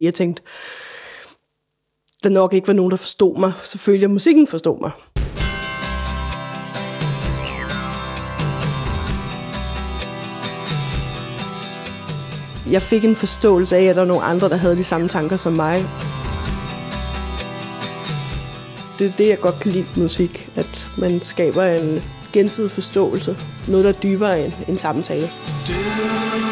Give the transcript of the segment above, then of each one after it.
Jeg tænkte, der nok ikke var nogen, der forstod mig. Selvfølgelig, at musikken forstod mig. Jeg fik en forståelse af, at der var nogle andre, der havde de samme tanker som mig. Det er det, jeg godt kan lide musik. At man skaber en gensidig forståelse. Noget, der er dybere end en samtale. Du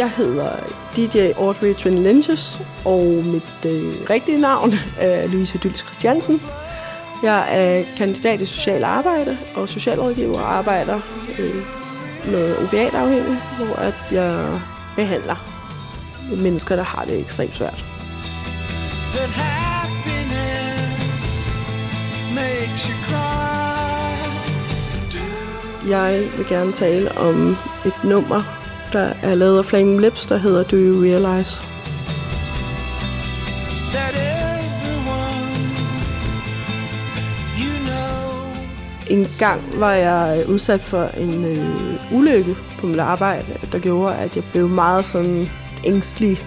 Jeg hedder DJ Audrey Twin Lynches, og mit øh, rigtige navn er Louise Dyls Christiansen. Jeg er kandidat i social arbejde og socialrådgiver og arbejder øh, med opiatafhængige, hvor at jeg behandler mennesker, der har det ekstremt svært. that happiness makes you cry? Jeg vil gerne tale om et nummer, der er lavet af Flaming Lips, der hedder Do You Realize? En gang var jeg udsat for en øh, ulykke på mit arbejde, der gjorde, at jeg blev meget sådan ængstelig.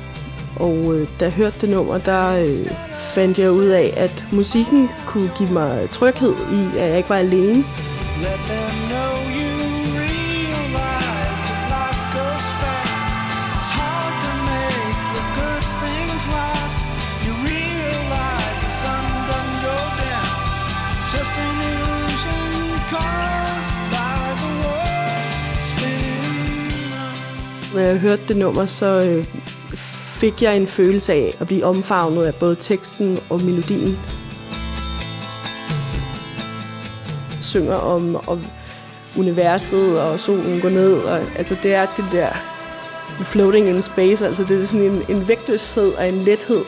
Og øh, da jeg hørte det nummer, der øh, fandt jeg ud af, at musikken kunne give mig tryghed i, at jeg ikke var alene. Let them know you Når jeg hørte det nummer, så øh, fik jeg en følelse af at blive omfavnet af både teksten og melodien. Synger om, om universet og solen går ned. Og, altså det er det der floating in space. Altså det er sådan en, en vægtløshed og en lethed,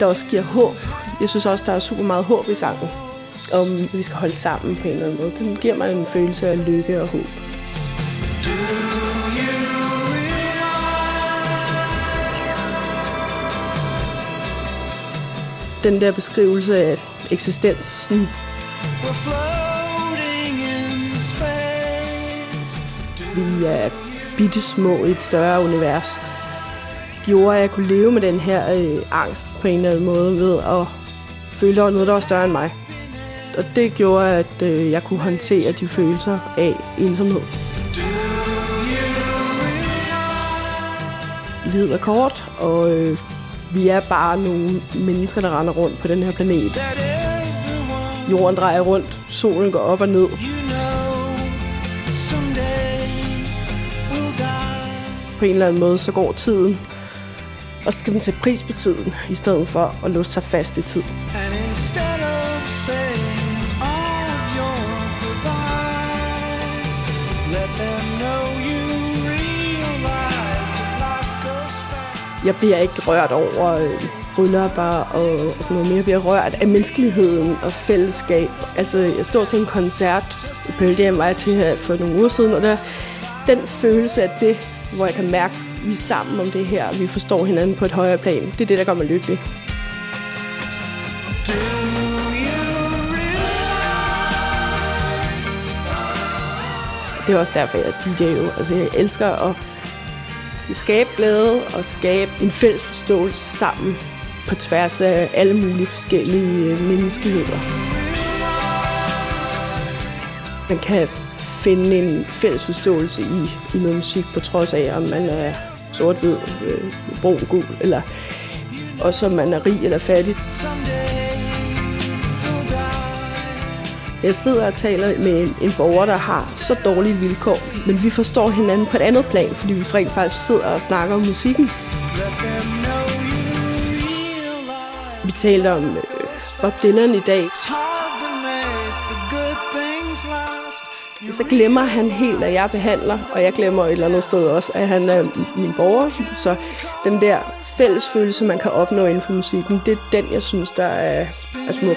der også giver håb. Jeg synes også, der er super meget håb i sangen. Om vi skal holde sammen på en eller anden måde. Den giver mig en følelse af lykke og håb. Den der beskrivelse af eksistensen, in space. vi er bitte små i et større univers, gjorde, at jeg kunne leve med den her øh, angst på en eller anden måde ved at føle, at der var noget, der var større end mig. Og det gjorde, at øh, jeg kunne håndtere de følelser af ensomhed. Livet er kort, og øh, vi er bare nogle mennesker, der render rundt på den her planet. Jorden drejer rundt, solen går op og ned. På en eller anden måde, så går tiden. Og så skal man sætte pris på tiden, i stedet for at låse sig fast i tid. And Jeg bliver ikke rørt over øh, bryllupper og, og sådan noget mere. Jeg bliver rørt af menneskeligheden og fællesskab. Altså, jeg står til en koncert i Pearl Jam, var jeg til her for nogle uger siden, og der, den følelse af det, hvor jeg kan mærke, at vi er sammen om det her, vi forstår hinanden på et højere plan, det er det, der gør mig lykkelig. Det er også derfor, jeg er DJ jo. Altså, jeg elsker at skabe glæde og skabe en fælles forståelse sammen på tværs af alle mulige forskellige øh, menneskeligheder. Man kan finde en fælles forståelse i, i noget musik, på trods af, om man er sort-hvid, øh, brun, gul, eller også om man er rig eller fattig. Someday Jeg sidder og taler med en, en borger, der har så dårlige vilkår, men vi forstår hinanden på et andet plan, fordi vi rent faktisk sidder og snakker om musikken. Vi talte om øh, Bob Dylan i dag, så glemmer han helt, at jeg behandler, og jeg glemmer et eller andet sted også, at han er min borger. Så den der fælles følelse, man kan opnå inden for musikken, det er den, jeg synes, der er, er smuk.